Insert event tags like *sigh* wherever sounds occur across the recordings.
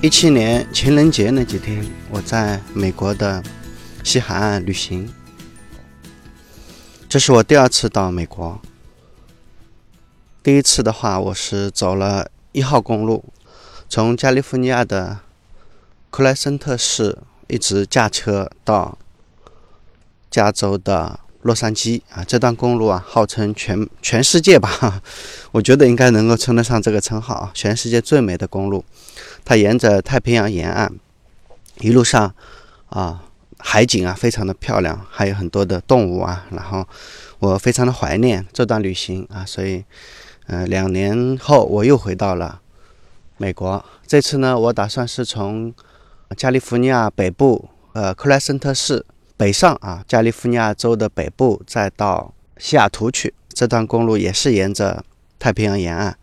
一七年情人节那几天，我在美国的西海岸旅行。这是我第二次到美国。第一次的话，我是走了一号公路，从加利福尼亚的克莱森特市一直驾车到加州的洛杉矶啊。这段公路啊，号称全全世界吧，*laughs* 我觉得应该能够称得上这个称号啊，全世界最美的公路。它沿着太平洋沿岸，一路上啊，海景啊非常的漂亮，还有很多的动物啊。然后我非常的怀念这段旅行啊，所以，呃，两年后我又回到了美国。这次呢，我打算是从加利福尼亚北部，呃，克莱森特市北上啊，加利福尼亚州的北部，再到西雅图去。这段公路也是沿着太平洋沿岸，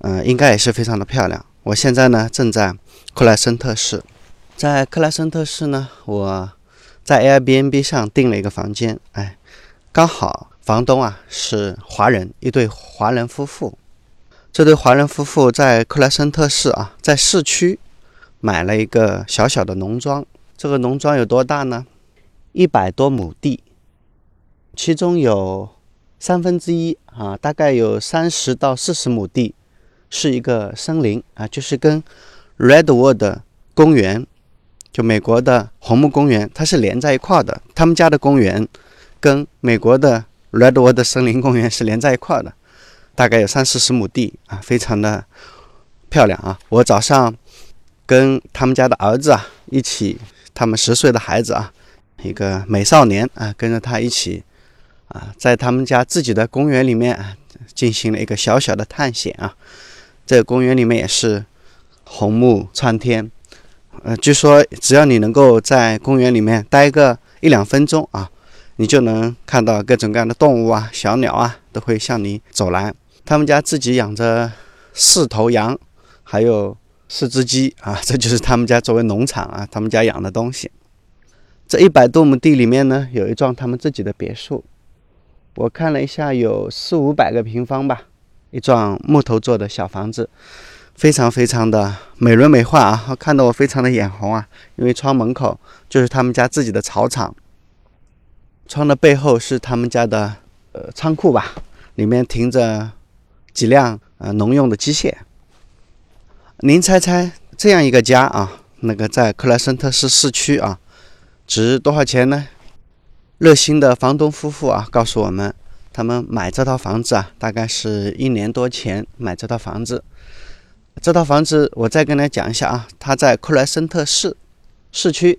嗯，应该也是非常的漂亮。我现在呢，正在克莱森特市，在克莱森特市呢，我在 Airbnb 上订了一个房间，哎，刚好房东啊是华人，一对华人夫妇。这对华人夫妇在克莱森特市啊，在市区买了一个小小的农庄。这个农庄有多大呢？一百多亩地，其中有三分之一啊，大概有三十到四十亩地。是一个森林啊，就是跟 Redwood 公园，就美国的红木公园，它是连在一块的。他们家的公园跟美国的 Redwood 森林公园是连在一块的，大概有三四十亩地啊，非常的漂亮啊。我早上跟他们家的儿子啊一起，他们十岁的孩子啊，一个美少年啊，跟着他一起啊，在他们家自己的公园里面啊进行了一个小小的探险啊。这个公园里面也是红木参天，呃，据说只要你能够在公园里面待个一两分钟啊，你就能看到各种各样的动物啊、小鸟啊，都会向你走来。他们家自己养着四头羊，还有四只鸡啊，*laughs* 这就是他们家作为农场啊，他们家养的东西。这一百多亩地里面呢，有一幢他们自己的别墅，我看了一下，有四五百个平方吧。一幢木头做的小房子，非常非常的美轮美奂啊！看得我非常的眼红啊！因为窗门口就是他们家自己的草场，窗的背后是他们家的呃仓库吧，里面停着几辆呃农用的机械。您猜猜这样一个家啊，那个在克莱森特市市区啊，值多少钱呢？热心的房东夫妇啊，告诉我们。他们买这套房子啊，大概是一年多前买这套房子。这套房子我再跟大家讲一下啊，它在克莱森特市市区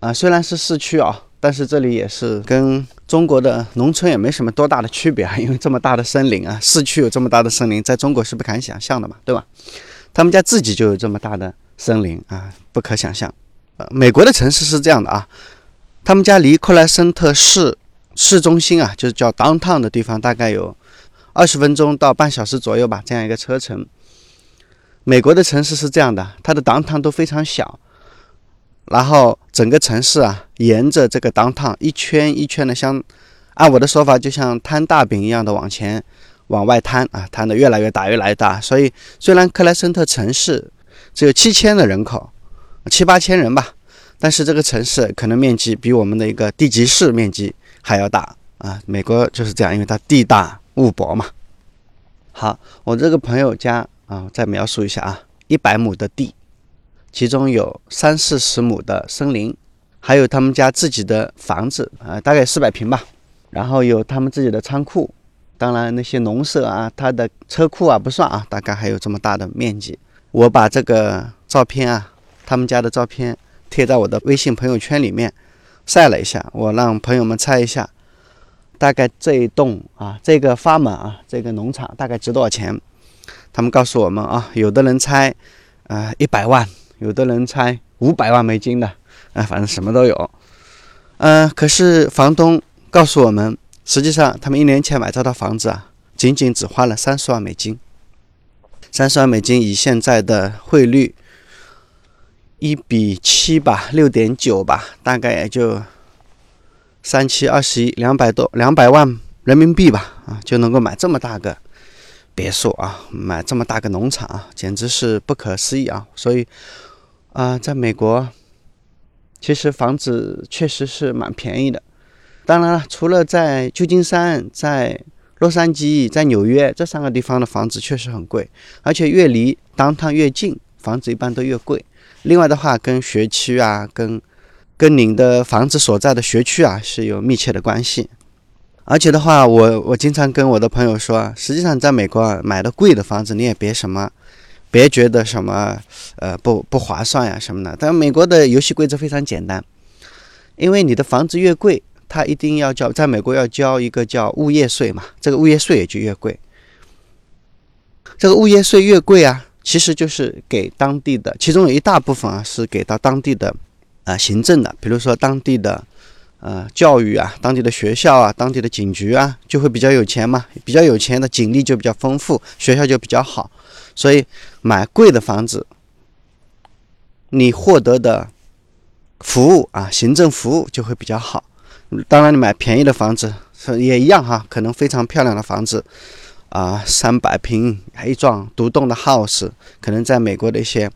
啊，虽然是市区啊，但是这里也是跟中国的农村也没什么多大的区别啊，因为这么大的森林啊，市区有这么大的森林，在中国是不敢想象的嘛，对吧？他们家自己就有这么大的森林啊，不可想象。呃，美国的城市是这样的啊，他们家离克莱森特市。市中心啊，就是叫 downtown 的地方，大概有二十分钟到半小时左右吧，这样一个车程。美国的城市是这样的，它的 downtown 都非常小，然后整个城市啊，沿着这个 downtown 一圈一圈的，像按我的说法，就像摊大饼一样的往前往外摊啊，摊的越来越大，越来越大。所以虽然克莱森特城市只有七千的人口，七八千人吧，但是这个城市可能面积比我们的一个地级市面积。还要大啊！美国就是这样，因为它地大物博嘛。好，我这个朋友家啊，再描述一下啊，一百亩的地，其中有三四十亩的森林，还有他们家自己的房子啊，大概四百平吧。然后有他们自己的仓库，当然那些农舍啊，他的车库啊不算啊，大概还有这么大的面积。我把这个照片啊，他们家的照片贴在我的微信朋友圈里面。晒了一下，我让朋友们猜一下，大概这一栋啊，这个 farm 啊，这个农场大概值多少钱？他们告诉我们啊，有的人猜，呃，一百万，有的人猜五百万美金的，啊，反正什么都有。嗯，可是房东告诉我们，实际上他们一年前买这套房子啊，仅仅只花了三十万美金。三十万美金以现在的汇率。一比七吧，六点九吧，大概也就三七二十一，两百多两百万人民币吧，啊，就能够买这么大个别墅啊，买这么大个农场啊，简直是不可思议啊！所以，啊，在美国，其实房子确实是蛮便宜的。当然了，除了在旧金山、在洛杉矶、在纽约这三个地方的房子确实很贵，而且越离当趟越近，房子一般都越贵。另外的话，跟学区啊，跟跟您的房子所在的学区啊是有密切的关系。而且的话，我我经常跟我的朋友说，实际上在美国啊买的贵的房子，你也别什么，别觉得什么呃不不划算呀什么的。但美国的游戏规则非常简单，因为你的房子越贵，它一定要交，在美国要交一个叫物业税嘛，这个物业税也就越贵。这个物业税越贵啊，其实就是给当地的，其中有一大部分啊是给到当地的啊行政的，比如说当地的。呃，教育啊，当地的学校啊，当地的警局啊，就会比较有钱嘛，比较有钱的警力就比较丰富，学校就比较好，所以买贵的房子，你获得的服务啊，行政服务就会比较好。当然，你买便宜的房子也一样哈，可能非常漂亮的房子啊，三百平一幢独栋的 house，可能在美国的一些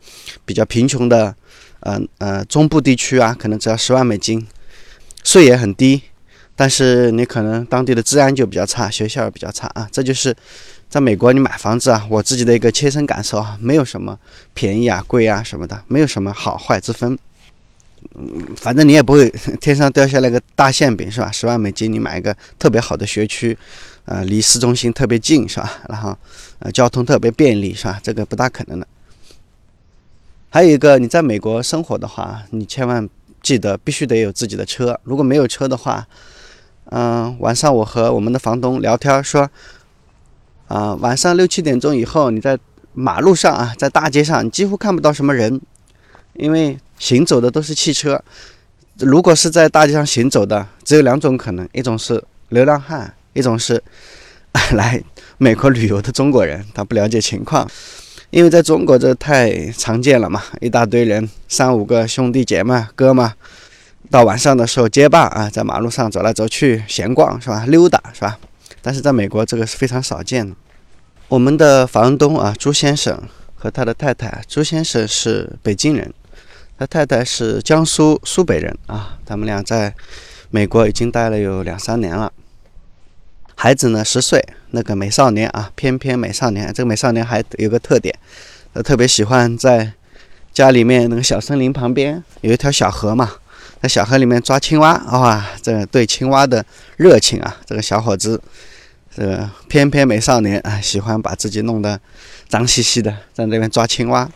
比较贫穷的呃呃中部地区啊，可能只要十万美金。税也很低，但是你可能当地的治安就比较差，学校也比较差啊。这就是在美国你买房子啊，我自己的一个切身感受啊，没有什么便宜啊、贵啊什么的，没有什么好坏之分。嗯，反正你也不会 *laughs* 天上掉下来个大馅饼是吧？十万美金你买一个特别好的学区，呃，离市中心特别近是吧？然后呃，交通特别便利是吧？这个不大可能的。还有一个，你在美国生活的话，你千万。记得必须得有自己的车，如果没有车的话，嗯，晚上我和我们的房东聊天说，啊，晚上六七点钟以后，你在马路上啊，在大街上，你几乎看不到什么人，因为行走的都是汽车。如果是在大街上行走的，只有两种可能，一种是流浪汉，一种是 *laughs* 来美国旅游的中国人，他不了解情况。因为在中国这太常见了嘛，一大堆人，三五个兄弟姐妹、哥们，到晚上的时候结伴啊，在马路上走来走去闲逛是吧？溜达是吧？但是在美国这个是非常少见的。我们的房东啊，朱先生和他的太太，朱先生是北京人，他太太是江苏苏北人啊，他们俩在美国已经待了有两三年了。孩子呢，十岁，那个美少年啊，翩翩美少年。这个美少年还有个特点，他特别喜欢在家里面那个小森林旁边有一条小河嘛，在小河里面抓青蛙。哇，这个对青蛙的热情啊，这个小伙子，这个翩翩美少年啊，喜欢把自己弄得脏兮兮的，在那边抓青蛙。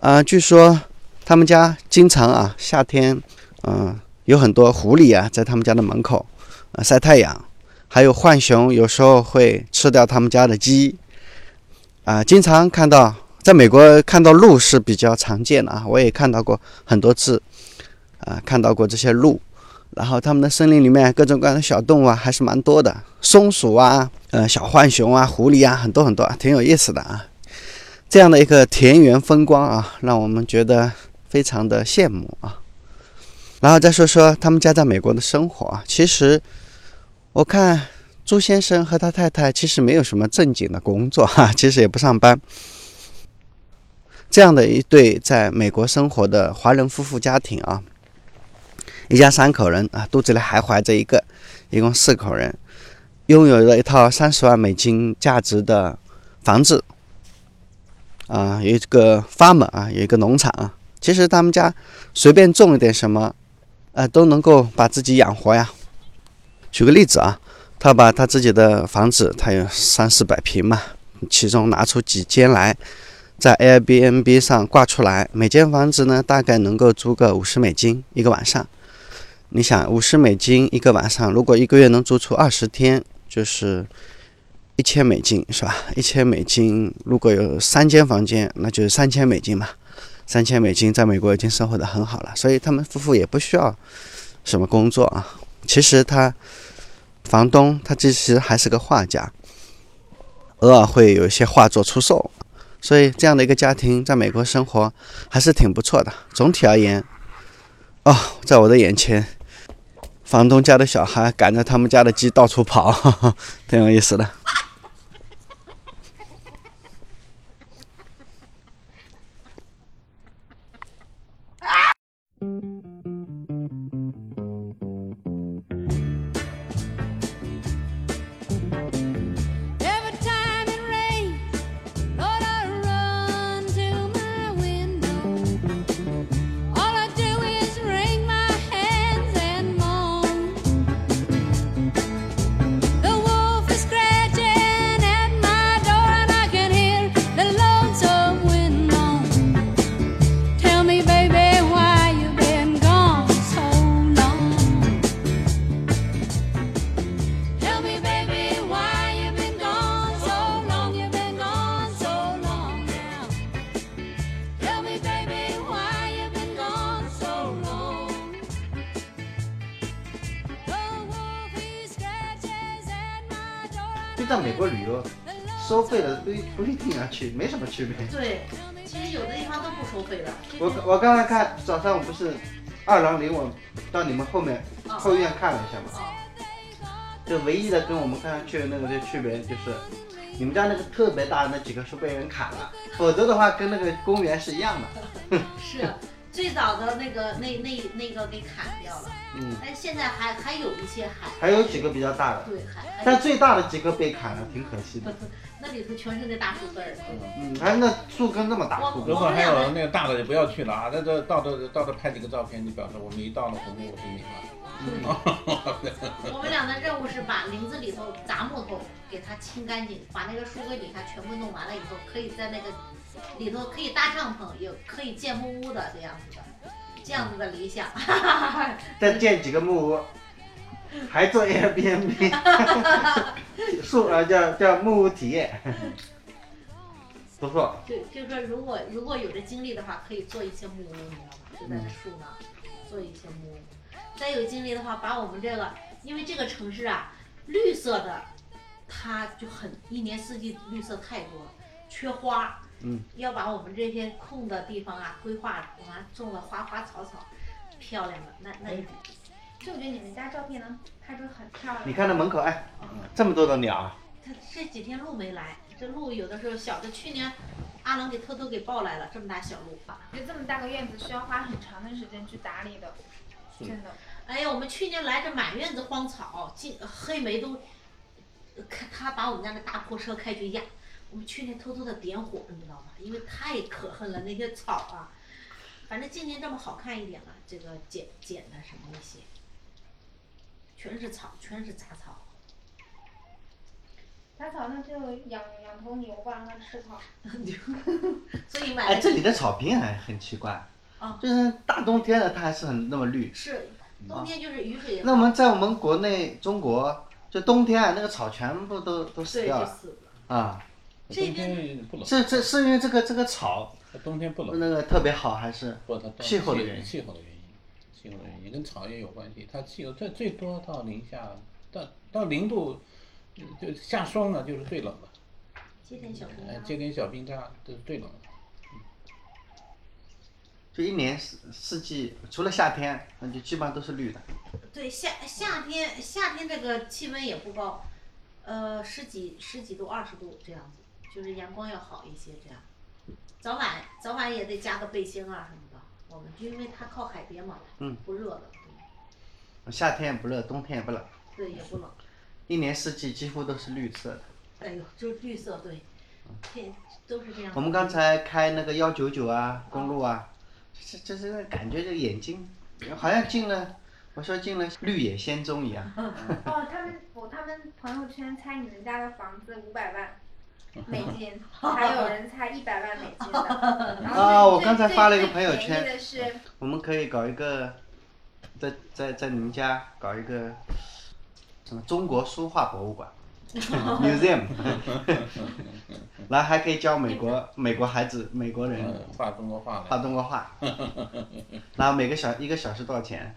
啊，据说他们家经常啊，夏天，嗯，有很多狐狸啊，在他们家的门口啊晒太阳。还有浣熊，有时候会吃掉他们家的鸡，啊，经常看到，在美国看到鹿是比较常见的啊，我也看到过很多次，啊，看到过这些鹿，然后他们的森林里面各种各样的小动物啊，还是蛮多的，松鼠啊，呃，小浣熊啊，狐狸啊，很多很多，挺有意思的啊，这样的一个田园风光啊，让我们觉得非常的羡慕啊，然后再说说他们家在美国的生活啊，其实。我看朱先生和他太太其实没有什么正经的工作哈，*laughs* 其实也不上班。这样的一对在美国生活的华人夫妇家庭啊，一家三口人啊，肚子里还怀着一个，一共四口人，拥有了一套三十万美金价值的房子，啊，有一个 farm 啊，有一个农场啊。其实他们家随便种一点什么，呃，都能够把自己养活呀。举个例子啊，他把他自己的房子，他有三四百平嘛，其中拿出几间来，在 Airbnb 上挂出来，每间房子呢大概能够租个五十美金一个晚上。你想，五十美金一个晚上，如果一个月能租出二十天，就是一千美金，是吧？一千美金，如果有三间房间，那就是三千美金嘛。三千美金在美国已经生活的很好了，所以他们夫妇也不需要什么工作啊。其实他房东他其实还是个画家，偶尔会有一些画作出售，所以这样的一个家庭在美国生活还是挺不错的。总体而言，哦，在我的眼前，房东家的小孩赶着他们家的鸡到处跑，*laughs* 挺有意思的。收费的不一不一定要去，没什么区别。对，其实有的地方都不收费的。我我刚才看早上我不是二郎领我到你们后面啊后院看了一下嘛，啊，就唯一的跟我们刚才去的那个的区别就是，你们家那个特别大的那几棵树被人砍了，否则的话跟那个公园是一样的。*laughs* 是最早的那个 *laughs* 那那那个给砍掉了，嗯，但是现在还还有一些还还有几个比较大的，对但最大的几个被砍了，挺可惜的。*laughs* 那里头全是那大树根儿。嗯，哎那树根那么大，树根如果还有那个大的就不要去了啊！那这到这到这拍几个照片，就表示我们一到了红木我就明白了。我们俩的任务是把林子里头杂木头给它清干净，把那个树根底下全部弄完了以后，可以在那个里头可以搭帐篷，也可以建木屋的这样子的，这样子的理想。再建几个木屋，还做 Airbnb，*laughs* *laughs* 树啊叫叫木屋体验，不错。就就说如果如果有这精力的话，可以做一些木屋，你知道吗？就在这树那儿做一些木屋。再有精力的话，把我们这个，因为这个城市啊，绿色的，它就很一年四季绿色太多了，缺花。嗯。要把我们这些空的地方啊，规划完种了花花草草，漂亮的，那那一就我觉得你们家照片能拍出很漂亮。你看那门口，哎，这么多的鸟啊，他这几天鹿没来，这鹿有的时候小的，去年阿龙给偷偷给抱来了，这么大小鹿。我觉得这么大个院子需要花很长的时间去打理的，真的。哎呀，我们去年来这满院子荒草，进黑莓都，他把我们家那大破车开去压，我们去年偷偷的点火，你知道吗？因为太可恨了那些草啊。反正今年这么好看一点了，这个剪剪的什么那些，全是草，全是杂草。杂草那就养养头牛吧，让它吃草。*laughs* *laughs* 所以买哎，这里的草坪还很奇怪啊，就是大冬天的它还是很那么绿。是冬天就是雨水也那我们在我们国内中国，就冬天啊，那个草全部都都死掉了就死了。啊。冬这边天不冷，是这是因为这个这个草它冬天不冷，那个特别好，还是不它它气候的原因气候的原因，气候的原因跟草也有关系。它气候最最多到零下，到到零度，就就下霜了就是最冷的，接点小冰。接点小冰渣这是最冷的。就一年四四季，除了夏天，那就基本上都是绿的。对夏夏天夏天这个气温也不高，呃十几十几度二十度这样子，就是阳光要好一些这样。早晚早晚也得加个背心啊什么的，我们就因为它靠海边嘛，嗯，不热的，夏天也不热，冬天也不冷，对对也不冷。一年四季几乎都是绿色的。哎呦，就绿色对，天都是这样。我们刚才开那个幺九九啊，公路啊，这这这个感觉这眼睛好像进了，我说进了绿野仙踪一样。*laughs* 哦，他们我他们朋友圈猜你们家的房子五百万 *laughs* 美金，*laughs* 还有人猜一百万美金的。*laughs* 然后啊我刚才发了一个朋友圈我们可以搞一个，在在在你们家搞一个什么中国书画博物馆 museum，然后还可以教美国美国孩子美国人嗯，画中国画的，画中国画，然后每个小一个小时多少钱？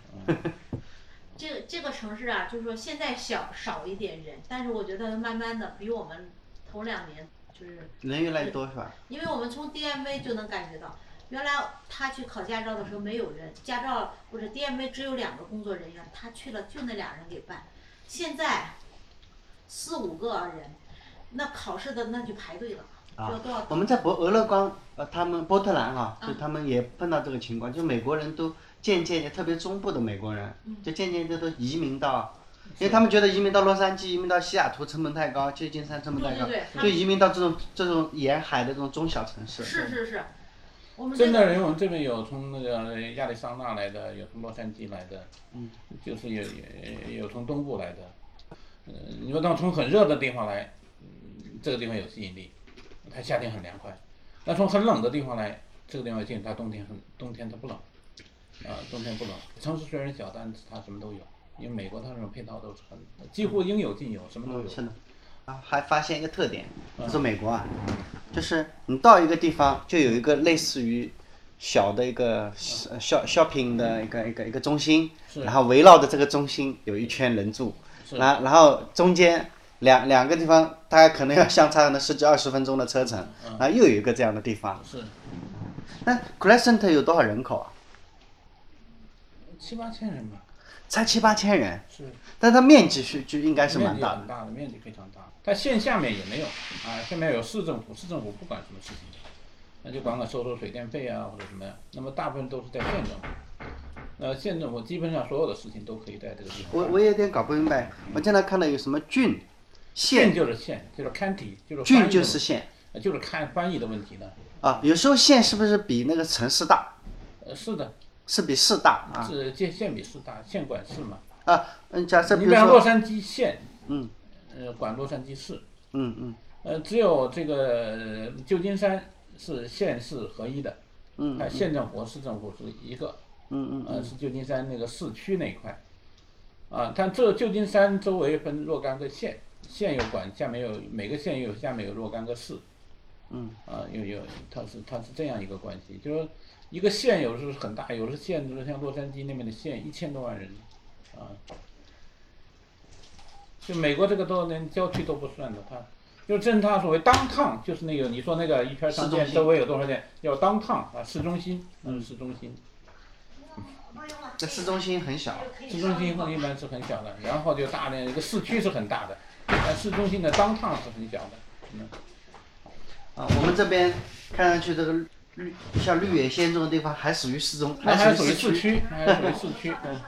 这这个城市啊，就是说现在小少一点人，但是我觉得慢慢的比我们头两年就是人越来越多是吧？因为我们从 DMV 就能感觉到，原来他去考驾照的时候没有人，驾照不是 DMV 只有两个工作人员，他去了就那俩人给办。现在四五个人，那考试的那就排队了，啊？我们在博俄勒冈，呃，他们波特兰啊，嗯就他们也碰到这个情况，就美国人都渐渐的，特别中部的美国人，嗯就渐渐的都移民到，因为他们觉得移民到洛杉矶、移民到西雅图成本太高，旧金山成本太高对对对，就移民到这种这种沿海的这种中小城市。是是是，真的人，我们这边有从那个亚利桑那来的，有从洛杉矶来的，嗯，就是有有有从东部来的，呃，你说到从很热的地方来，嗯，这个地方有吸引力，它夏天很凉快；那从很冷的地方来，这个地方有吸引力，它冬天很冬天它不冷，啊，冬天不冷。城市虽然小，但是它什么都有，因为美国它这种配套都是很几乎应有尽有，什么都有。的。啊，还发现一个特点，嗯就是美国啊，就是你到一个地方就有一个类似于小的一个呃 shop shopping 的一个一个一个中心，是然后围绕着这个中心有一圈人住，是然后然后中间两两个地方，大概可能要相差那十几二十分钟的车程，然后，又有一个这样的地方。是那 Crescent 有多少人口啊？七八千人吧，才七八千人，是但它面积是就应该是蛮大的。很大的，面积非常大。它县下面也没有啊，下面有市政府，市政府不管什么事情，那就管管收收水电费啊或者什么呀。那么大部分都是在县政府，那，县政府基本上所有的事情都可以在这个地方。我我有点搞不明白，我经常看到有什么郡、县县，就是县，就是 county，就是翻郡就是县呃就是看翻译的问题呢。啊。有时候县是不是比那个城市大？呃，是的，是比四大啊。是县县比市大，县管市嘛。啊。嗯，假设比你如说，比方洛杉矶县，嗯，呃，管洛杉矶市，嗯嗯。呃，只有这个呃旧金山是县市合一的，嗯它。县政府、市政府是一个，嗯嗯呃，是旧金山那个市区那一块，啊，它这旧金山周围分若干个县，县有管，下面有每个县有下面有若干个市，嗯，啊，有有，它是它是这样一个关系，就是说一个县有时候很大，有的县就是像洛杉矶那边的县一千多万人，啊，就美国这个都连郊区都不算的，它就正它所谓 downtown，就是那个你说那个一圈商店周围有多少店，叫 downtown 啊，市中心，嗯，市中心。*laughs* 这市中心很小，市中心一般是很小的，然后就大的一个市区是很大的，但市中心的当趟是很小的。嗯，啊，我们这边看上去这个绿像绿野仙这种地方还属于市中，还属于市市。区，还属于市区，*laughs* 嗯，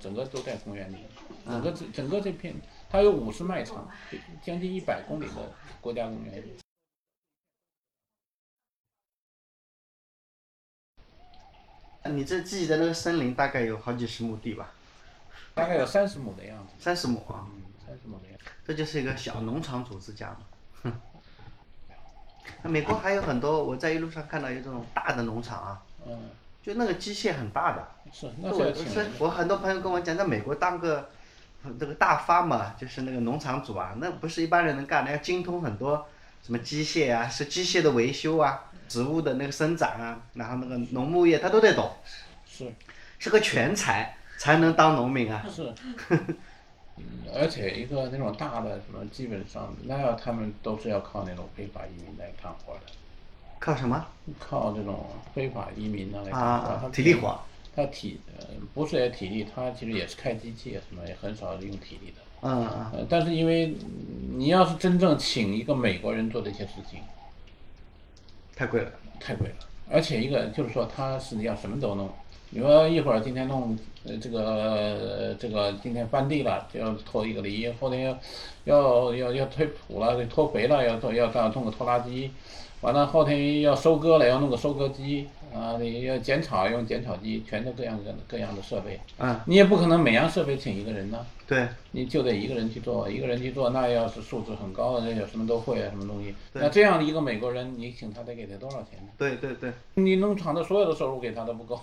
整个都在公园里，整个这整个这片，它有五十迈长，将近一百公里的国家公园。你这自己的那个森林大概有好几十亩地吧？大概有三十亩的样子，三十亩啊，嗯，三十亩的样子。这就是一个小农场主之家嘛。哼。那美国还有很多，我在一路上看到有这种大的农场啊，嗯，就那个机械很大的。是，那我。是我很多朋友跟我讲，在美国当个这个大发嘛，就是那个农场主啊，那不是一般人能干的，要精通很多什么机械啊，是机械的维修啊，植物的那个生长啊，然后那个农牧业他都得懂，是是个全才才能当农民啊。是，嗯，*laughs* 而且一个那种大的什么，基本上那要他们都是要靠那种非法移民来干活的。靠什么靠这种非法移民啊来干活，啊？体力活。他体呃不是也体力，他其实也是开机器啊什么，也很少用体力的。嗯嗯呃，但是因为嗯你要是真正请一个美国人做这些事情，太贵了。太贵了，而且一个就是说他是要什么都弄。你说一会儿今天弄呃这个呃这个今天翻地了就要拖一个犁，后天要要要要推土了，拖肥了要拖要要弄个拖拉机，完了后天要收割了要弄个收割机啊，你要剪草用剪草机，全都各样各各样的设备。嗯，你也不可能每样设备请一个人呢，对，你就得一个人去做，一个人去做，那要是素质很高的，那有什么都会啊，什么东西。对那这样的一个美国人，你请他得给他多少钱呢？对对对你农场的所有的收入给他都不够，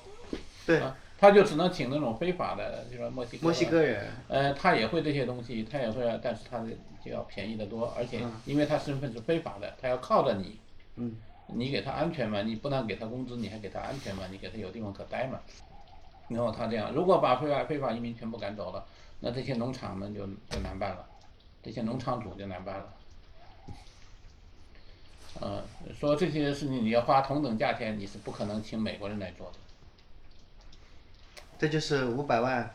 对，啊，他就只能请那种非法的，就说墨西哥。墨西哥人。呃，他也会这些东西，他也会，但是他的就要便宜得多，而且因为他身份是非法的，他要靠着你，嗯，你给他安全嘛，你不但给他工资，你还给他安全嘛，你给他有地方可待嘛。然后他这样，如果把非法非法移民全部赶走了，那这些农场们就就难办了，这些农场主就难办了。呃，说这些事情你要花同等价钱，你是不可能请美国人来做的。这就是五百万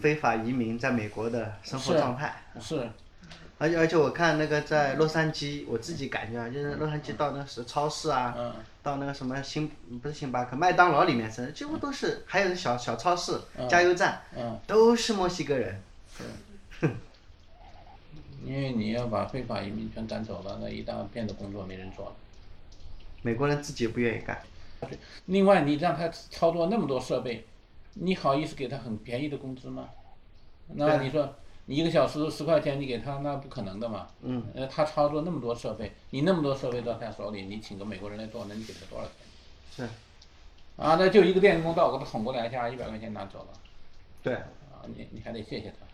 非法移民在美国的生活状态。是，而且而且我看那个在洛杉矶，我自己感觉啊，就是洛杉矶到那个是超市啊，嗯到那个什么星不是星巴克，麦当劳里面是几乎都是，还有小小超市、嗯加油站，嗯，都是墨西哥人。*laughs* 因为你要把非法移民全赶走了，那一大片的工作没人做了。美国人自己也不愿意干。另外，你让他操作那么多设备，你好意思给他很便宜的工资吗？那你说，你一个小时十块钱，你给他那不可能的嘛。嗯。呃，他操作那么多设备，你那么多设备到他手里，你请个美国人来做，那你给他多少钱？是。啊，那就一个电工到，我给他捅过两下，一百块钱拿走了。对，啊，你你还得谢谢他。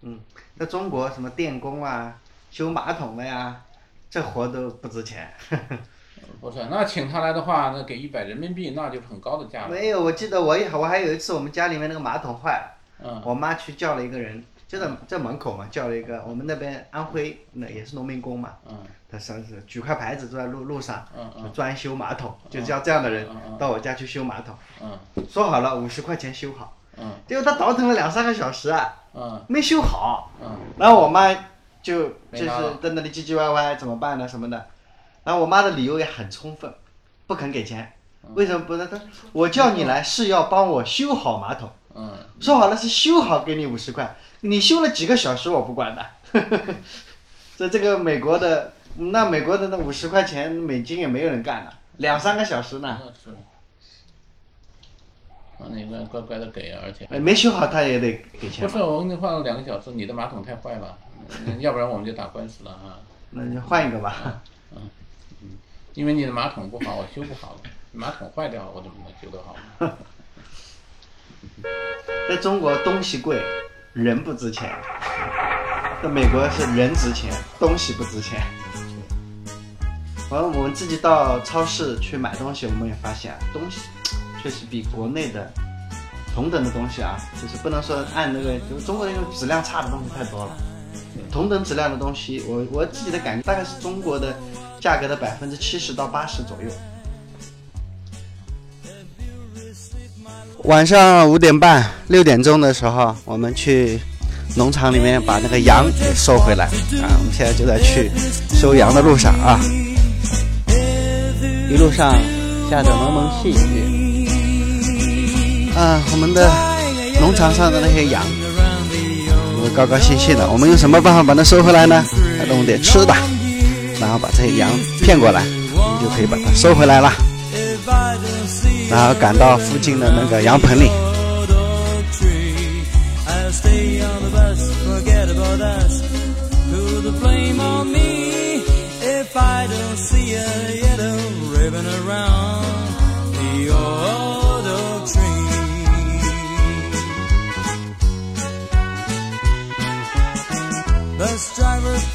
嗯，在中国什么电工啊、修马桶的呀，这活都不值钱。*laughs* 不是，那请他来的话，那给一百人民币，那就是很高的价了。没有，我记得我也我还有一次我们家里面那个马桶坏了，嗯。我妈去叫了一个人，就在在门口嘛，叫了一个我们那边安徽那也是农民工嘛，嗯他上次举块牌子坐在路路上，嗯嗯专修马桶，就叫这样的人到我家去修马桶，嗯。说好了五十块钱修好，嗯。结果他倒腾了两三个小时啊，嗯。没修好，嗯。然后我妈就就是在那里唧唧歪歪怎么办呢？什么的，然后我妈的理由也很充分，不肯给钱，嗯为什么不呢？她我叫你来是要帮我修好马桶，嗯，说好了是修好给你五十块，你修了几个小时我不管的。*laughs* 这这个美国的，那美国的那五十块钱美金也没有人干了，两三个小时呢。啊，你乖乖乖的给啊，而且哎没修好他也得给钱不。是我给你换了两个小时，你的马桶太坏了，嗯要不然我们就打官司了啊。那就换一个吧。因为你的马桶不好，我修不好了。马桶坏掉了，我怎么能修得好呢？*laughs* 在中国东西贵，人不值钱；在美国是人值钱，东西不值钱。完了，我们自己到超市去买东西，我们也发现东西确实比国内的同等的东西啊，就是不能说按那个，就是中国那种质量差的东西太多了。同等质量的东西，我我自己的感觉大概是中国的价格的百分之七十到八十左右。晚上五点半、六点钟的时候，我们去农场里面把那个羊给收回来啊！我们现在就在去收羊的路上啊，一路上下着蒙蒙细雨啊，我们的农场上的那些羊都高高兴兴的。我们用什么办法把它收回来呢？弄点吃的，然后把这些羊骗过来，我们就可以把它收回来了。然后赶到附近的那个羊棚里。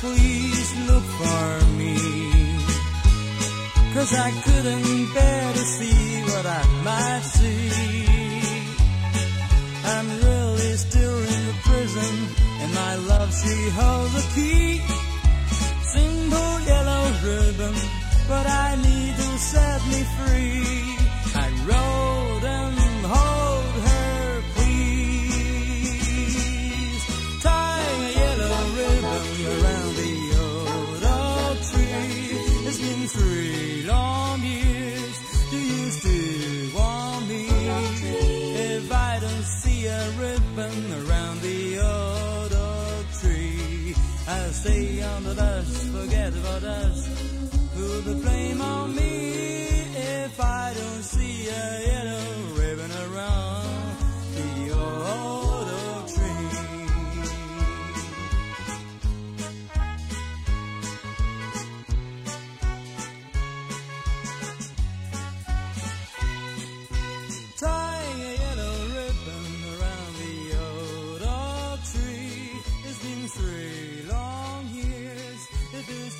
Please look for. Cause I couldn't bear to see what I might see. I'm really still in the prison, and my love, she holds the key. Simple yellow ribbon, but I need to set me free. I wrote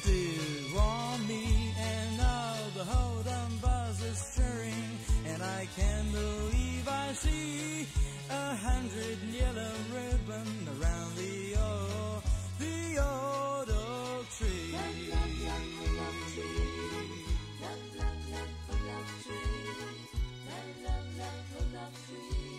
to on me, and now the whole damn buzz is stirring, and I can't believe I see a hundred yellow ribbon around the old, the old oak tree. Love, love, love,